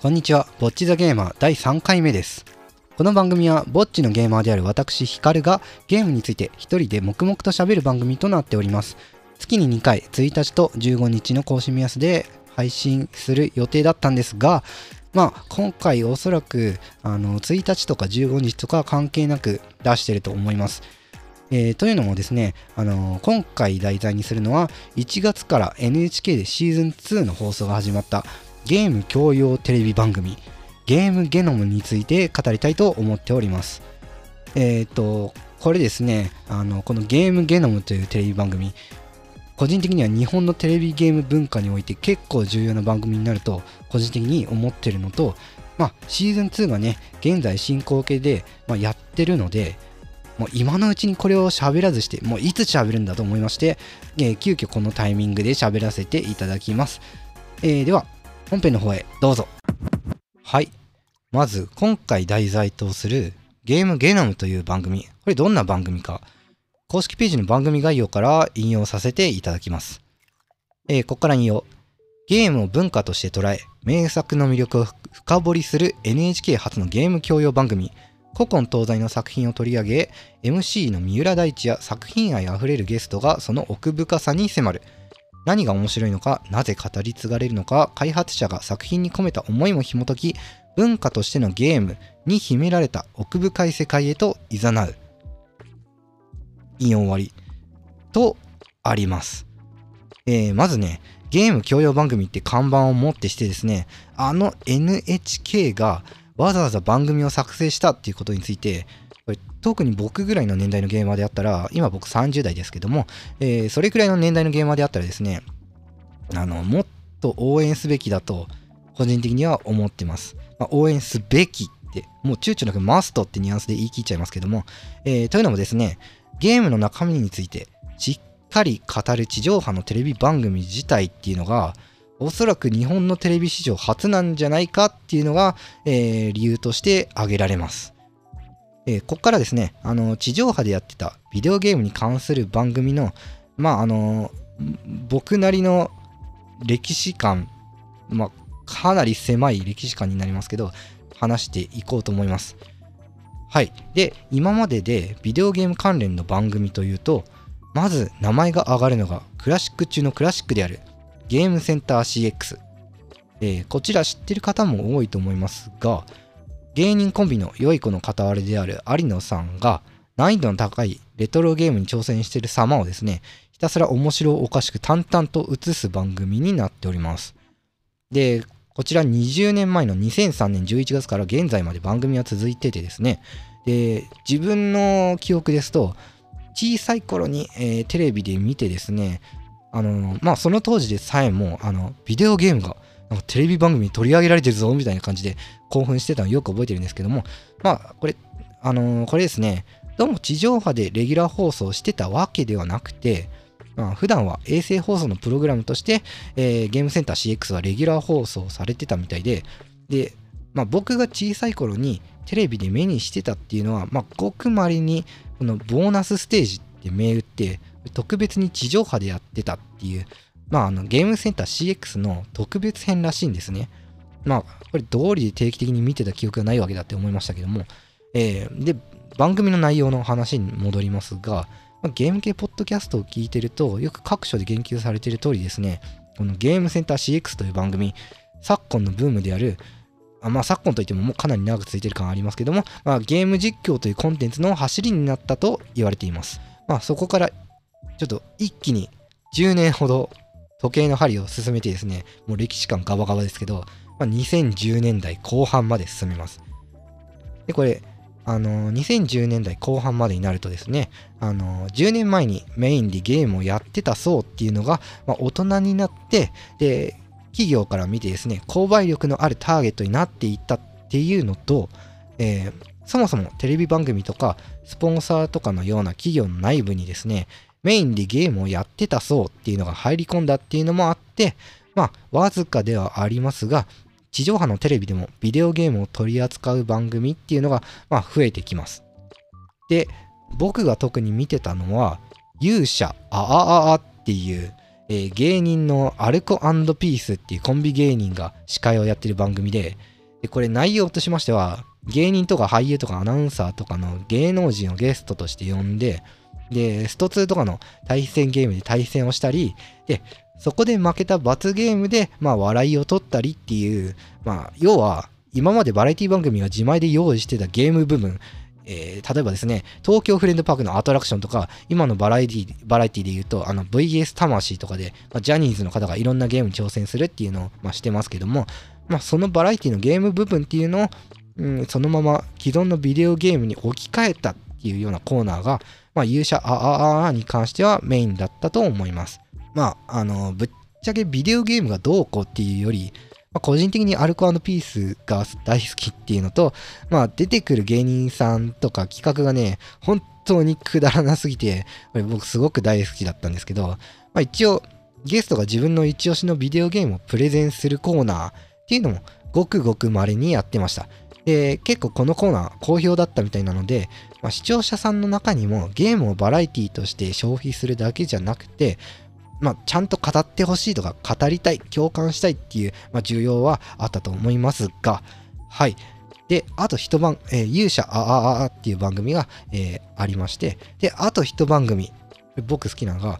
こんにちは、ぼっちザゲーマー第3回目です。この番組は、ぼっちのゲーマーである私、ヒカルがゲームについて一人で黙々と喋る番組となっております。月に2回、1日と15日の更新目安で配信する予定だったんですが、まあ、今回おそらく、あの、1日とか15日とか関係なく出してると思います。えーというのもですね、あのー今回題材にするのは1月から NHK でシーズン2の放送が始まったゲーム教養テレビ番組ゲームゲノムについて語りたいと思っております。えっ、と、これですね、あの、このゲームゲノムというテレビ番組、個人的には日本のテレビゲーム文化において結構重要な番組になると個人的に思ってるのと、まあ、シーズン2がね、現在進行形で、まあ、やってるので、もう今のうちにこれを喋らずして、もういつ喋るんだと思いまして、えー急遽このタイミングで喋らせていただきます。えーでは、本編の方へどうぞ。はい。まず、今回題材とするゲームゲノムという番組。これどんな番組か。公式ページの番組概要から引用させていただきます。えーここから引用。ゲームを文化として捉え、名作の魅力を深掘りする NHK 初のゲーム教養番組。古今東西の作品を取り上げ、MC の三浦大知や作品愛あふれるゲストがその奥深さに迫る。何が面白いのか、なぜ語り継がれるのか、開発者が作品に込めた思いも紐解き、文化としてのゲームに秘められた奥深い世界へと誘う。引用終わり。と、あります。えーまずね、ゲーム教養番組って看板を持ってしてですね、あの NHK がわざわざ番組を作成したっていうことについて、特に僕ぐらいの年代のゲーマーであったら、今僕30代ですけども、えーそれくらいの年代のゲーマーであったらですね、あの、もっと応援すべきだと、個人的には思ってます。まあ、応援すべきって、もう躊躇なくマストってニュアンスで言い切っちゃいますけども、えーというのもですね、ゲームの中身についてしっかり語る地上波のテレビ番組自体っていうのが、おそらく日本のテレビ史上初なんじゃないかっていうのが、えー理由として挙げられます。えーここからですね、あの、地上波でやってたビデオゲームに関する番組の、まあ、あの、僕なりの歴史観、まあ、かなり狭い歴史観になりますけど、話していこうと思います。はい。で、今まででビデオゲーム関連の番組というと、まず名前が挙がるのがクラシック中のクラシックであるゲームセンター CX。えーこちら知ってる方も多いと思いますが、芸人コンビの良い子の片割れである有野さんが難易度の高いレトロゲームに挑戦している様をですね、ひたすら面白おかしく淡々と映す番組になっております。で、こちら20年前の2003年11月から現在まで番組は続いててですね、で、自分の記憶ですと、小さい頃に、えーテレビで見てですね、あのまあその当時でさえも、あの、ビデオゲームがなんかテレビ番組に取り上げられてるぞみたいな感じで興奮してたのよく覚えてるんですけども、まあこれ、あのこれですね、どうも地上波でレギュラー放送してたわけではなくて、まあ、普段は衛星放送のプログラムとして、えーゲームセンター CX はレギュラー放送されてたみたいで、で、まあ、僕が小さい頃にテレビで目にしてたっていうのは、まあ、ごくまれにこのボーナスステージって銘打って特別に地上波でやってたっていう、まあ、あのゲームセンター CX の特別編らしいんですね。まあ、これ道理で定期的に見てた記憶がないわけだって思いましたけども、えーで、番組の内容の話に戻りますが、まあ、ゲーム系ポッドキャストを聞いてると、よく各所で言及されている通りですね、このゲームセンター CX という番組、昨今のブームである、あまあ、昨今といってももうかなり長く続いてる感ありますけども、まあ、ゲーム実況というコンテンツの走りになったと言われています。まあ、そこからちょっと一気に10年ほど時計の針を進めてですね、もう歴史観ガバガバですけど、まあ、2010年代後半まで進めます。で、これ、あの2010年代後半までになるとですね、あの10年前にメインでゲームをやってた層っていうのが、まあ、大人になって、で、企業から見てですね、購買力のあるターゲットになっていったっていうのと、えーそもそもテレビ番組とかスポンサーとかのような企業の内部にですね、メインでゲームをやってた層っていうのが入り込んだっていうのもあって、まあ、わずかではありますが、地上波のテレビでもビデオゲームを取り扱う番組っていうのが、まあ、増えてきます。で、僕が特に見てたのは、勇者ああああっていう、えー芸人のアルコピースっていうコンビ芸人が司会をやってる番組で、で、これ内容としましては、芸人とか俳優とかアナウンサーとかの芸能人をゲストとして呼んで、で、スト2とかの対戦ゲームで対戦をしたり、で、そこで負けた罰ゲームで、まあ、笑いを取ったりっていう、まあ、要は、今までバラエティ番組が自前で用意してたゲーム部分、えー、例えばですね、東京フレンドパークのアトラクションとか、今のバラエティバラエティで言うと、あの VS 魂とかで、まあ、ジャニーズの方がいろんなゲームに挑戦するっていうのを、まあ、してますけども、まあ、そのバラエティのゲーム部分っていうのを、うん、そのまま既存のビデオゲームに置き換えたっていうようなコーナーが、まあ、勇者あああに関してはメインだったと思います。まあ、あの、ぶっちゃけビデオゲームがどうこうっていうより、まあ、個人的にアルコピースが大好きっていうのと、まあ、出てくる芸人さんとか企画がね、本当にくだらなすぎて、僕すごく大好きだったんですけど、まあ、一応、ゲストが自分の一押しのビデオゲームをプレゼンするコーナーっていうのもごくごく稀にやってました。で、結構このコーナー好評だったみたいなので、まあ、視聴者さんの中にもゲームをバラエティとして消費するだけじゃなくて、まあ、ちゃんと語ってほしいとか語りたい共感したいっていう、まあ、需要はあったと思いますがはい。であと一晩、えー、勇者あああっていう番組が、えー、ありましてであと一番組僕好きなのが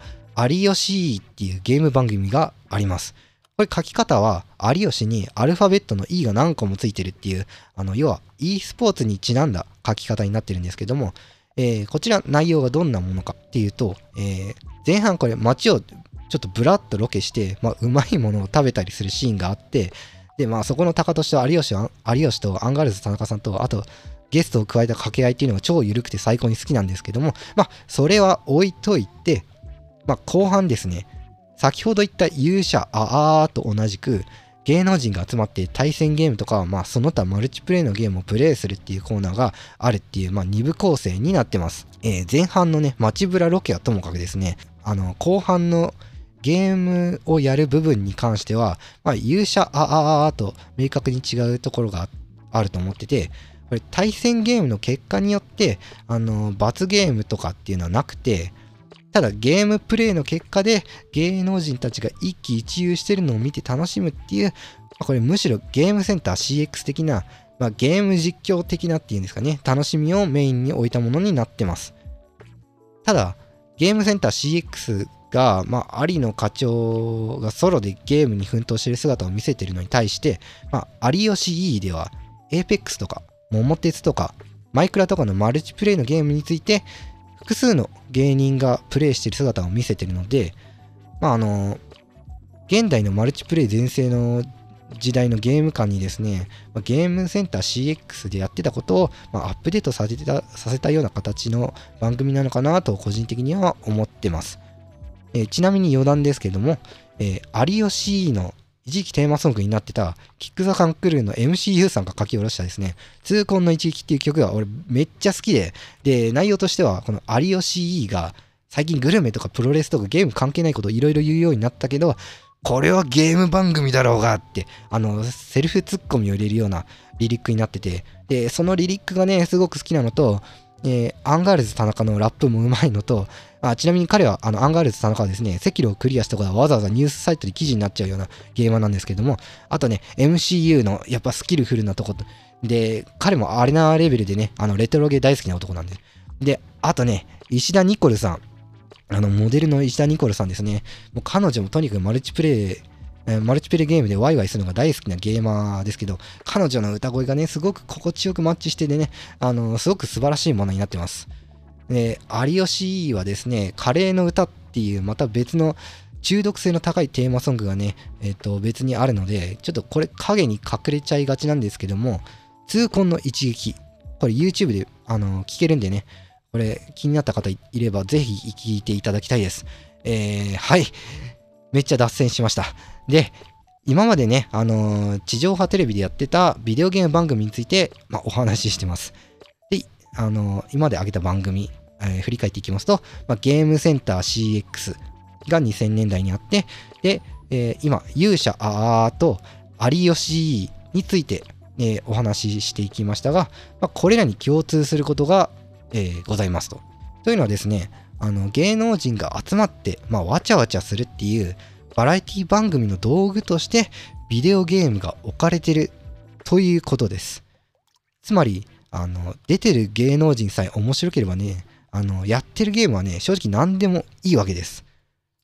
有吉っていうゲーム番組があります。これ書き方は有吉にアルファベットの E が何個もついてるっていうあの要は e スポーツにちなんだ書き方になってるんですけども、えー、こちら内容がどんなものかっていうと、えー、前半これ街をちょっとブラッとロケして、まあ、うまいものを食べたりするシーンがあって、で、まあ、そこのタカトシと有吉有吉とアンガールズ田中さんと、あと、ゲストを加えた掛け合いっていうのが超緩くて最高に好きなんですけども、まあ、それは置いといて、まあ、後半ですね、先ほど言った勇者ああああと同じく、芸能人が集まって対戦ゲームとか、まあ、その他マルチプレイのゲームをプレイするっていうコーナーがあるっていう、まあ、2部構成になってます。えー、前半のね、街ブラロケはともかくですね、あの、後半のゲームをやる部分に関しては、まあ、勇者あああと明確に違うところがあると思ってて、これ対戦ゲームの結果によって、あの、罰ゲームとかっていうのはなくて、ただゲームプレイの結果で芸能人たちが一喜一憂してるのを見て楽しむっていう、これむしろゲームセンター CX 的な、まあ、ゲーム実況的なっていうんですかね、楽しみをメインに置いたものになってます。ただ、ゲームセンター CX が、まあ、有野課長がソロでゲームに奮闘している姿を見せてるのに対して、まあ、有吉 E では、Apex とか、桃鉄とか、マイクラとかのマルチプレイのゲームについて、複数の芸人がプレイしている姿を見せているので、まあ、あの、現代のマルチプレイ全盛の時代のゲーム館にですね、ゲームセンター CX でやってたことを、まアップデートさせたさせたような形の番組なのかなと個人的には思ってます。えー、ちなみに余談ですけども、えー、有吉の一時期テーマソングになってた、キック・ザ・カンクルーの MCU さんが書き下ろしたですね、痛恨の一撃っていう曲が俺めっちゃ好きで、で、内容としては、この有吉 E が最近グルメとかプロレスとかゲーム関係ないことをいろいろ言うようになったけど、これはゲーム番組だろうがって、あの、セルフツッコミを入れるようなリリックになってて、で、そのリリックがね、すごく好きなのと、え、アンガールズ田中のラップもうまいのと、あちなみに彼は、あの、アンガールズ田中はですね、隻狼をクリアしたことはわざわざニュースサイトで記事になっちゃうようなゲーマーなんですけども、あとね、MCU のやっぱスキルフルなとこと、で、彼もアレナレベルでね、あの、レトロゲー大好きな男なんで。で、あとね、石田ニコルさん。あの、モデルの石田ニコルさんですね。もう彼女もとにかくマルチプレイえマルチプレイゲームでワイワイするのが大好きなゲーマーですけど、彼女の歌声がね、すごく心地よくマッチしててね、あの、すごく素晴らしいものになってます。で、有吉はですね、カレーの歌っていうまた別の中毒性の高いテーマソングがね、えっ、ー、と、別にあるので、ちょっとこれ影に隠れちゃいがちなんですけども、痛恨の一撃。これ YouTube で、あの、聞けるんでね、これ気になった方いればぜひ聞いていただきたいです。えー、はい。めっちゃ脱線しました。で、今までね、あのー、地上波テレビでやってたビデオゲーム番組について、まあ、お話ししてます。で、あのー、今まで挙げた番組、えー、振り返っていきますと、まあ、ゲームセンター CX が2000年代にあって、で、え今、勇者あーと有吉について、えお話ししていきましたが、まあ、これらに共通することが、えございますと。というのはですね、あの芸能人が集まって、まあ、わちゃわちゃするっていうバラエティ番組の道具としてビデオゲームが置かれてるということです。つまり、あの、出てる芸能人さえ面白ければね、あの、やってるゲームはね、正直何でもいいわけです。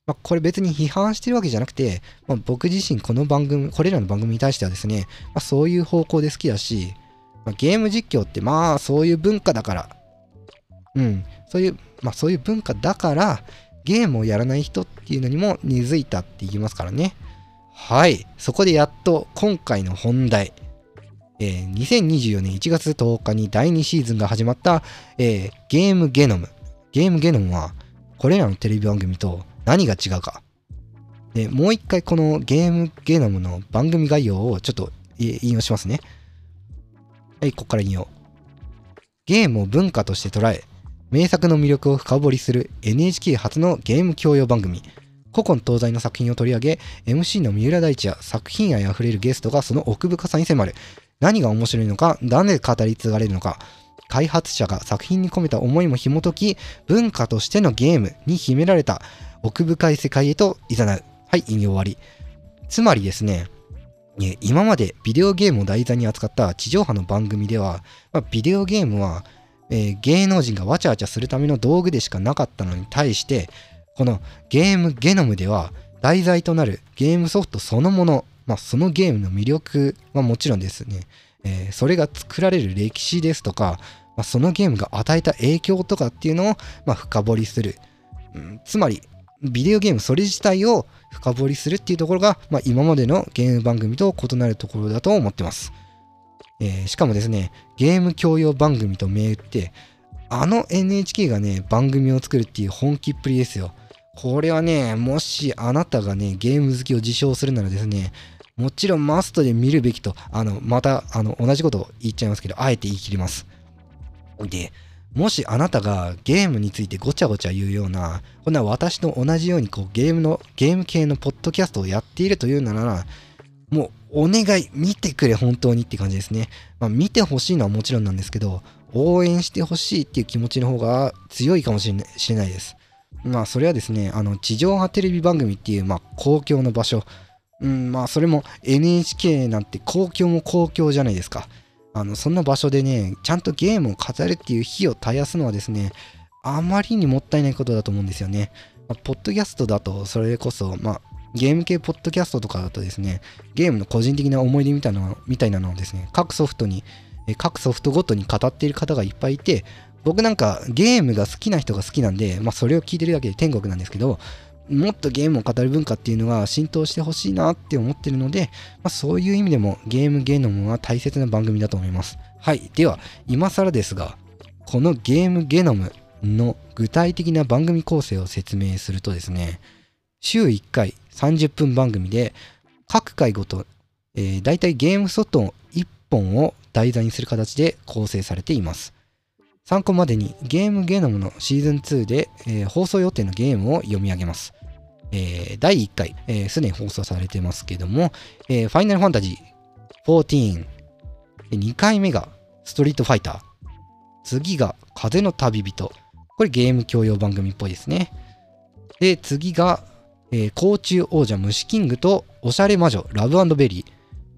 まあ、これ別に批判してるわけじゃなくて、まあ、僕自身この番組、これらの番組に対してはですね、まあ、そういう方向で好きだし、まゲーム実況ってまあそういう文化だから、うん、そういう、まあそういう文化だから、ゲームをやらない人っていうのにも根付いたって言いますからね。はい。そこでやっと今回の本題。えー、2024年1月10日に第2シーズンが始まった、えー、ゲームゲノム。ゲームゲノムは、これらのテレビ番組と何が違うか。で、もう一回このゲームゲノムの番組概要をちょっと引用しますね。はい、ここから引用。ゲームを文化として捉え、名作の魅力を深掘りする NHK 初のゲーム教養番組。古今東西の作品を取り上げ、MC の三浦大知や作品愛あふれるゲストがその奥深さに迫る。何が面白いのか、何で語り継がれるのか、開発者が作品に込めた思いも紐解き、文化としてのゲームに秘められた奥深い世界へと誘う。はい、引用終わり。つまりですね、今までビデオゲームを題材に扱った地上波の番組では、まあ、ビデオゲームは、えー、芸能人がわちゃわちゃするための道具でしかなかったのに対して、このゲームゲノムでは題材となるゲームソフトそのもの、まあ、そのゲームの魅力はもちろんですね、えー、それが作られる歴史ですとか、まあ、そのゲームが与えた影響とかっていうのを、まあ、深掘りする、うん、つまりビデオゲームそれ自体を深掘りするっていうところが、まあ、今までのゲーム番組と異なるところだと思ってます。えー、しかもですね、ゲーム教養番組と銘打って、あの NHK がね、番組を作るっていう本気っぷりですよ。これはね、もしあなたがね、ゲーム好きを自称するならですね、もちろんマストで見るべきと、あの、また、あの、同じことを言っちゃいますけど、あえて言い切ります。で、もしあなたがゲームについてごちゃごちゃ言うような、こんな私と同じようにこうゲームの、ゲーム系のポッドキャストをやっているというなら、もうお願い、見てくれ、本当にって感じですね。まあ、見てほしいのはもちろんなんですけど、応援してほしいっていう気持ちの方が強いかもしれないです。まあ、それはですね、あの、地上波テレビ番組っていう、まあ、公共の場所。うん、まあ、それも NHK なんて公共も公共じゃないですか。あの、そんな場所でね、ちゃんとゲームを語るっていう火を絶やすのはですね、あまりにもったいないことだと思うんですよね。まあ、ポッドキャストだと、それこそ、まあ、ゲーム系ポッドキャストとかだとですね、ゲームの個人的な思い出みたいなのみたいなのをですね、各ソフトに、各ソフトごとに語っている方がいっぱいいて、僕なんかゲームが好きな人が好きなんで、まあそれを聞いてるだけで天国なんですけど、もっとゲームを語る文化っていうのが浸透してほしいなって思ってるので、まあ、そういう意味でもゲームゲノムは大切な番組だと思います。はい。では、今更ですが、このゲームゲノムの具体的な番組構成を説明するとですね、週1回30分番組で、各回ごと、えー、大体ゲームソフト1本を題材にする形で構成されています。参考までにゲームゲノムのシーズン2で、えー、放送予定のゲームを読み上げます。えー、第1回、す、えー、で、に放送されてますけども、えー、ファイナルファンタジー14、2回目がストリートファイター、次が風の旅人、これゲーム教養番組っぽいですね。で、次が、えー、甲虫王者虫キングとおしゃれ魔女ラブベリー、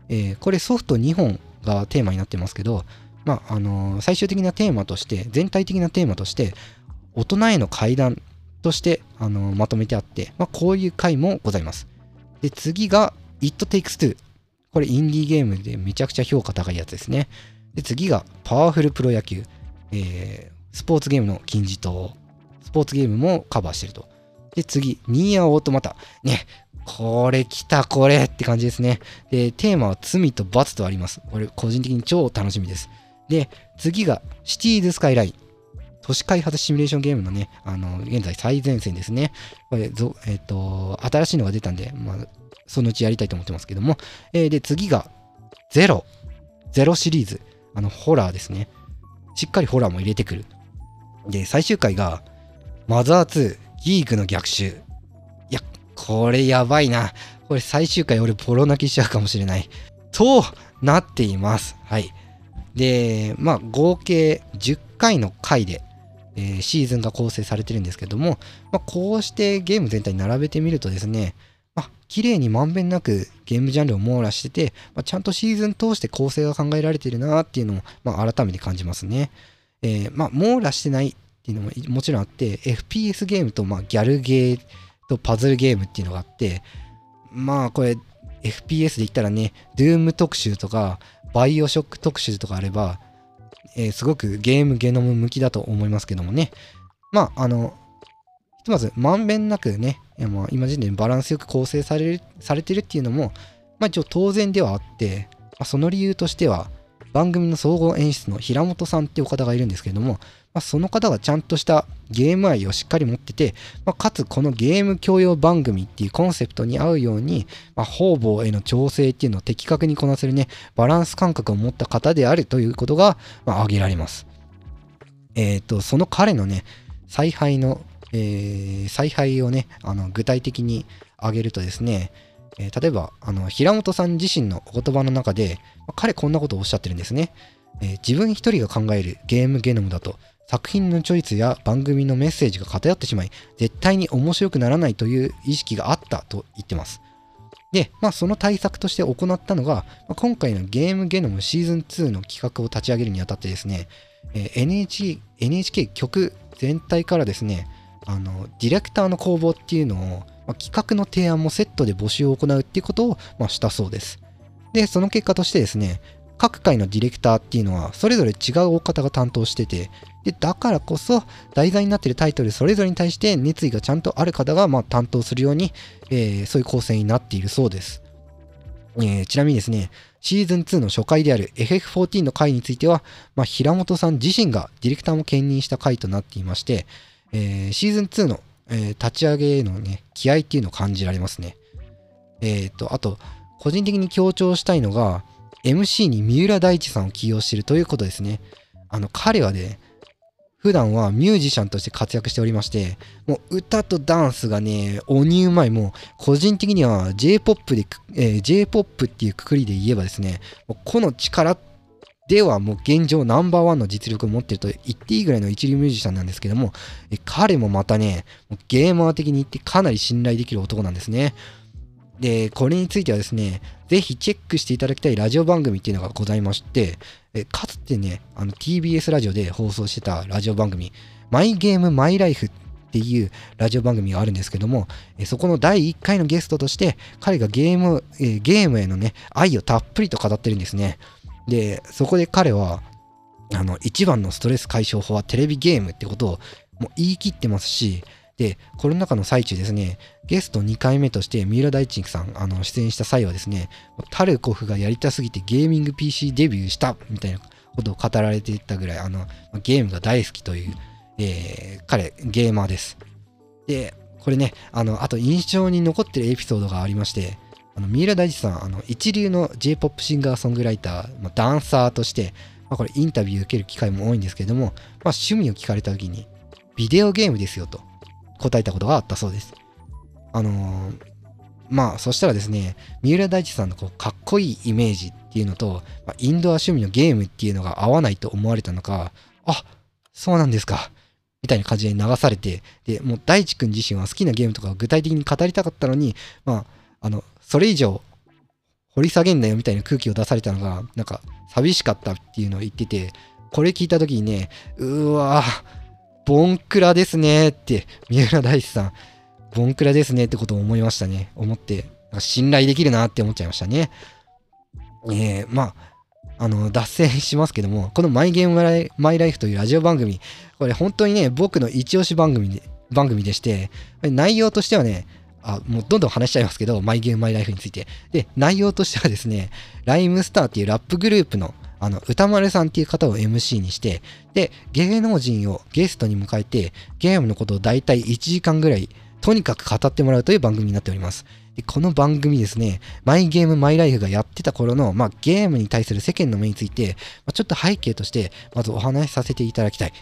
えー、これソフト2本がテーマになってますけど、まあ、あのー、最終的なテーマとして、全体的なテーマとして、大人への階段として、あのまとめてあって、まあ、こういう回もございます。で、次が It Takes Two。これインディーゲームでめちゃくちゃ評価高いやつですね。で、次がパワフルプロ野球。えー、スポーツゲームの金字塔。スポーツゲームもカバーしてると。で、次、ニーヤオートマタ。ね、これ来た、これって感じですね。で、テーマは罪と罰とあります。これ、個人的に超楽しみです。で、次が、シティーズスカイライン。都市開発シミュレーションゲームのね、あの、現在最前線ですね。これ、えっ、ー、と、新しいのが出たんで、まあ、そのうちやりたいと思ってますけども。えー、で、次が、ゼロ。ゼロシリーズ。あの、ホラーですね。しっかりホラーも入れてくる。で、最終回が、マザー2、ギークの逆襲。いや、これやばいな。これ最終回俺ボロ泣きしちゃうかもしれない。となっています。はい。で、まあ、合計10回の回でえー、シーズンが構成されてるんですけども、まあ、こうしてゲーム全体に並べてみるとですね、まあ、綺麗にまんべんなくゲームジャンルを網羅してて、まあ、ちゃんとシーズン通して構成が考えられてるなっていうのも、まあ、改めて感じますね。えー、まあ、網羅してないっていうのももちろんあって、FPS ゲームと、まあ、ギャルゲーとパズルゲームっていうのがあって、まあ、これ、FPS で言ったらね、Doom 特集とか、バイオショック特集とかあれば、えー、すごくゲームゲノム向きだと思いますけどもね。まあ、あの、ひとまず、まんべんなくね、まあ、今時点でバランスよく構成されるされてるっていうのも、まあ、一応当然ではあって、まあ、その理由としては、番組の総合演出の平本さんっていうお方がいるんですけれども、まあ、その方がちゃんとしたゲーム愛をしっかり持ってて、まあ、かつこのゲーム教養番組っていうコンセプトに合うように、まあ、方々への調整っていうのを的確にこなせるね、バランス感覚を持った方であるということが、まあ、挙げられます。えっ、ー、と、その彼のね、采配の、えー、采配をね、あの具体的に挙げるとですね、えー、例えば、あの、平本さん自身のお言葉の中で、まあ、彼こんなことをおっしゃってるんですね。えー、自分一人が考えるゲームゲノムだと、作品のチョイスや番組のメッセージが偏ってしまい、絶対に面白くならないという意識があったと言ってます。で、まあ、その対策として行ったのが、まあ、今回のゲームゲノムシーズン2の企画を立ち上げるにあたってですね、え、NHK, NHK 局全体からですね、あの、ディレクターの公募っていうのを、まあ、企画の提案もセットで募集を行うっていうことを、まあ、したそうです。で、その結果としてですね、各回のディレクターっていうのはそれぞれ違う大方が担当しててでだからこそ題材になっているタイトルそれぞれに対して熱意がちゃんとある方がま担当するように、えー、そういう構成になっているそうです、えー、ちなみにですねシーズン2の初回である FF14 の回については、まあ、平本さん自身がディレクターも兼任した回となっていまして、えー、シーズン2の、え、立ち上げへのね気合っていうのを感じられますね。えっ、とあと個人的に強調したいのが MC に三浦大知さんを起用しているということですね。あの、彼はね、普段はミュージシャンとして活躍しておりまして、もう歌とダンスがね、鬼うまい。もう個人的には J-POP で、えー、J-POP っていうくくりで言えばですね、この力ではもう現状ナンバーワンの実力を持ってると言っていいぐらいの一流ミュージシャンなんですけども、え彼もまたね、ゲーマー的に言ってかなり信頼できる男なんですね。で、これについてはですね、ぜひチェックしていただきたいラジオ番組っていうのがございまして、えかつてね、あの TBS ラジオで放送してたラジオ番組、マイゲームマイライフっていうラジオ番組があるんですけども、えそこの第1回のゲストとして、彼がゲーム、えゲームへのね、愛をたっぷりと語ってるんですね。で、そこで彼は、あの、一番のストレス解消法はテレビゲームってことをもう言い切ってますし、で、コロナ禍の最中ですね、ゲスト2回目として三浦大知さん、あの、出演した際はですね、タルコフがやりたすぎてゲーミング PC デビューしたみたいなことを語られていたぐらい、あの、ゲームが大好きという、えー、彼、ゲーマーです。で、これね、あの、あと印象に残ってるエピソードがありまして、あの三浦大知さん、あの一流の J-POP シンガーソングライター、まあ、ダンサーとして、まあ、これインタビュー受ける機会も多いんですけれども、まあ、趣味を聞かれた時に、ビデオゲームですよと。答えたことがあったそうです。あのー、まあ、そしたらですね、三浦大知さんのこうかっこいいイメージっていうのと、まあ、インドア趣味のゲームっていうのが合わないと思われたのか、あそうなんですか。みたいな感じで流されて、で、もう大地君自身は好きなゲームとかを具体的に語りたかったのに、まあ、あの、それ以上掘り下げんなよみたいな空気を出されたのが、なんか寂しかったっていうのを言ってて、これ聞いた時にね、うわぁ、ボンクラですねって、三浦大知さん、ボンクラですねってことを思いましたね。思って、信頼できるなって思っちゃいましたね。えー、まあ、あの、脱線しますけども、このマイゲームマイライフというラジオ番組、これ本当にね、僕の一押し番組で、番組でして、内容としてはね、あ、もうどんどん話しちゃいますけど、マイゲームマイライフについて。で、内容としてはですね、ライムスターっていうラップグループのあの、歌丸さんっていう方を MC にして、で、芸能人をゲストに迎えて、ゲームのことを大体1時間ぐらい、とにかく語ってもらうという番組になっております。でこの番組ですね、マイゲームマイライフがやってた頃の、まあ、ゲームに対する世間の目について、まあ、ちょっと背景として、まずお話しさせていただきたい。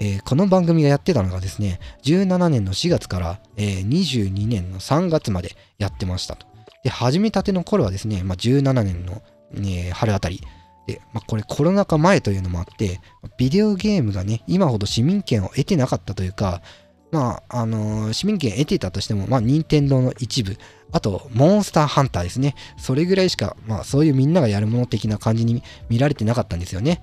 えー、この番組がやってたのがですね、17年の4月から、えー、22年の3月までやってましたと。で、始めたての頃はですね、まあ、17年の、えー、春あたり、で、まあ、これコロナ禍前というのもあって、ビデオゲームがね、今ほど市民権を得てなかったというか、まあ、あのー、市民権得ていたとしても、まあ、任天堂の一部、あと、モンスターハンターですね。それぐらいしか、まあそういうみんながやるもの的な感じに見られてなかったんですよね。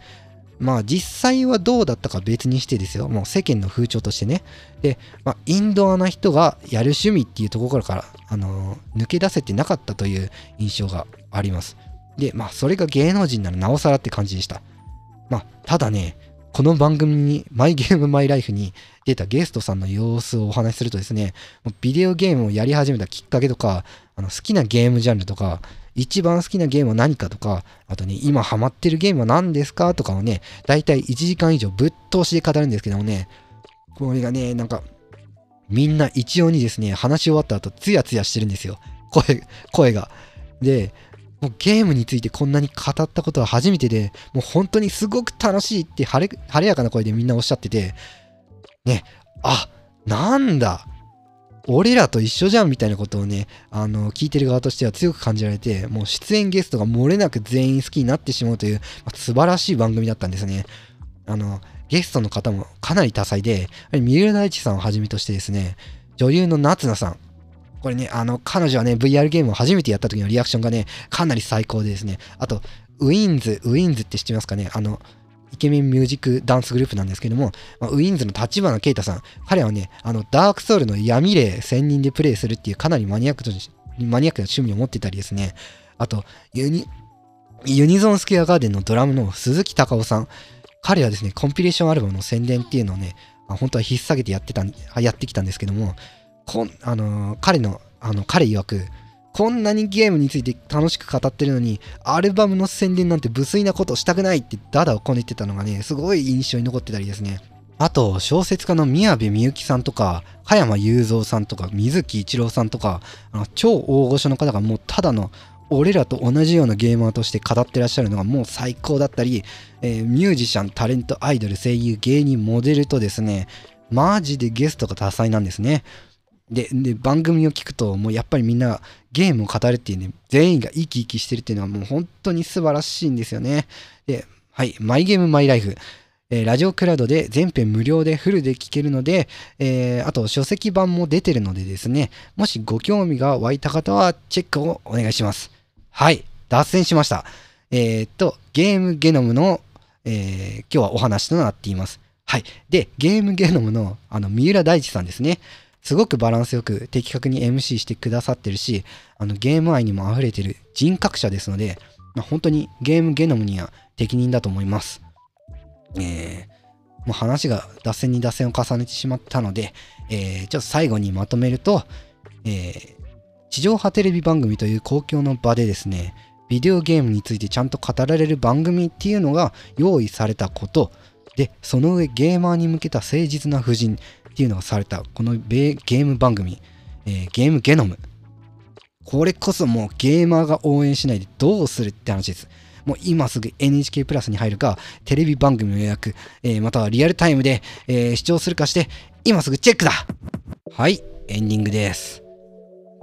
まあ実際はどうだったか別にしてですよ。もう世間の風潮としてね。で、まあ、インドアな人がやる趣味っていうところから、あのー、抜け出せてなかったという印象があります。で、まあそれが芸能人ならなおさらって感じでした。まあただね、この番組に、マイゲームマイライフに出たゲストさんの様子をお話しするとですね、ビデオゲームをやり始めたきっかけとか、あの好きなゲームジャンルとか、一番好きなゲームは何かとか、あとね、今ハマってるゲームは何ですかとかをね、だいたい1時間以上ぶっ通しで語るんですけどもね、これがね、なんか、みんな一様にですね、話し終わった後、ツヤツヤしてるんですよ。声、声が。で、もうゲームについてこんなに語ったことは初めてで、もう本当にすごく楽しいって晴れ晴れやかな声でみんなおっしゃってて、ね、あ、なんだ、俺らと一緒じゃんみたいなことをね、あの、聞いてる側としては強く感じられて、もう出演ゲストが漏れなく全員好きになってしまうという、まあ、素晴らしい番組だったんですね。あの、ゲストの方もかなり多彩で、三浦大知さんをはじめとしてですね、女優の夏菜さん、これね、あの、彼女はね、VR ゲームを初めてやった時のリアクションがね、かなり最高でですね、あと、 w-inds.、w-inds.って知ってますかね？あの、イケメンミュージックダンスグループなんですけども、ま、ウィンズの立花啓太さん、彼はね、あの、ダークソウルの闇霊専任でプレイするっていうかなりマニアックマニアックな趣味を持ってたりですね、あと、ユニ、ユニゾンスクエアガーデンのドラムの鈴木隆夫さん、彼はですね、コンピレーションアルバムの宣伝っていうのをね、本当は引っ提げてやってた、やってきたんですけども、こん、あのー、彼の、あの、彼曰く、こんなにゲームについて楽しく語ってるのに、アルバムの宣伝なんて無粋なことしたくないってダダをこねてたのがね、すごい印象に残ってたりですね。あと、小説家の宮部みゆきさんとか、加山雄三さんとか、水木一郎さんとか、あの超大御所の方がもうただの俺らと同じようなゲーマーとして語ってらっしゃるのがもう最高だったり、えー、ミュージシャン、タレント、アイドル、声優、芸人、モデルとですね、マジでゲストが多彩なんですね。で、で、番組を聞くと、もうやっぱりみんなゲームを語るっていうね、全員が生き生きしてるっていうのはもう本当に素晴らしいんですよね。で、はい、マイゲームマイライフ。えー、ラジオクラウドで全編無料でフルで聴けるので、えー、あと書籍版も出てるのでですね、もしご興味が湧いた方はチェックをお願いします。はい、脱線しました。えー、っと、ゲームゲノムの、え今日はお話となっています。はい。で、ゲームゲノムの、あの、三浦大知さんですね。すごくバランスよく的確に MC してくださってるし、あのゲーム愛にも溢れてる人格者ですので、まあ、本当にゲームゲノムには適任だと思います。えー、もう話が脱線に脱線を重ねてしまったので、えー、ちょっと最後にまとめると、えー、地上波テレビ番組という公共の場でですね、ビデオゲームについてちゃんと語られる番組っていうのが用意されたこと、で、その上ゲーマーに向けた誠実な布陣、っていうのがされたこのゲーム番組、えー、ゲームゲノム。これこそもうゲーマーが応援しないでどうするって話です。もう今すぐ NHK プラスに入るかテレビ番組の予約、えー、またはリアルタイムで、えー、視聴するかして今すぐチェックだ。はいエンディングです。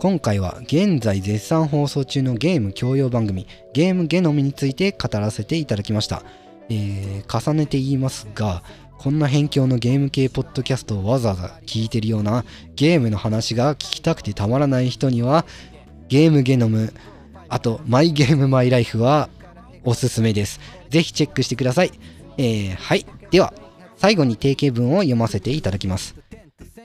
今回は現在絶賛放送中のゲーム教養番組ゲームゲノムについて語らせていただきました、えー、重ねて言いますがこんな辺境のゲーム系ポッドキャストをわざわざ聞いてるようなゲームの話が聞きたくてたまらない人にはゲームゲノムあとマイゲームマイライフはおすすめです。ぜひチェックしてください。えー、はい。では、最後に定型文を読ませていただきます。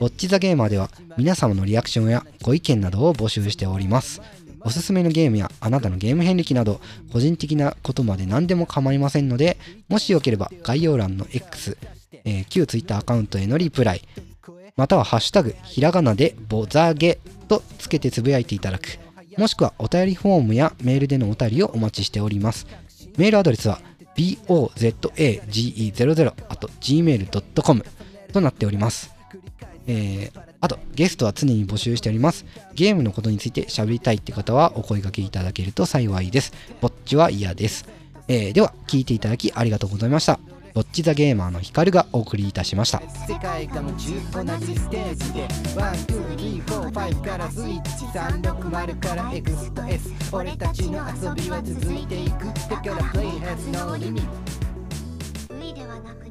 ウォッチザゲーマーでは皆様のリアクションやご意見などを募集しております。おすすめのゲームやあなたのゲーム遍歴など個人的なことまで何でも構いませんのでもしよければ概要欄の X えー、旧 Twitter アカウントへのリプライ、またはハッシュタグ、ひらがなでボザゲとつけてつぶやいていただく、もしくはお便りフォームやメールでのお便りをお待ちしております。メールアドレスは bozage00.gmail.com となっております。えー、あと、ゲストは常に募集しております。ゲームのことについて喋りたいって方はお声掛けいただけると幸いです。ぼっちは嫌です。えー、では、聞いていただきありがとうございました。ロッチザゲーマーのヒカルがお送りいたしました。世界が夢中同じステージで12345からスイッチ360からエクスと S 俺たちの遊びは続いていく。だから Play has no limit ではなく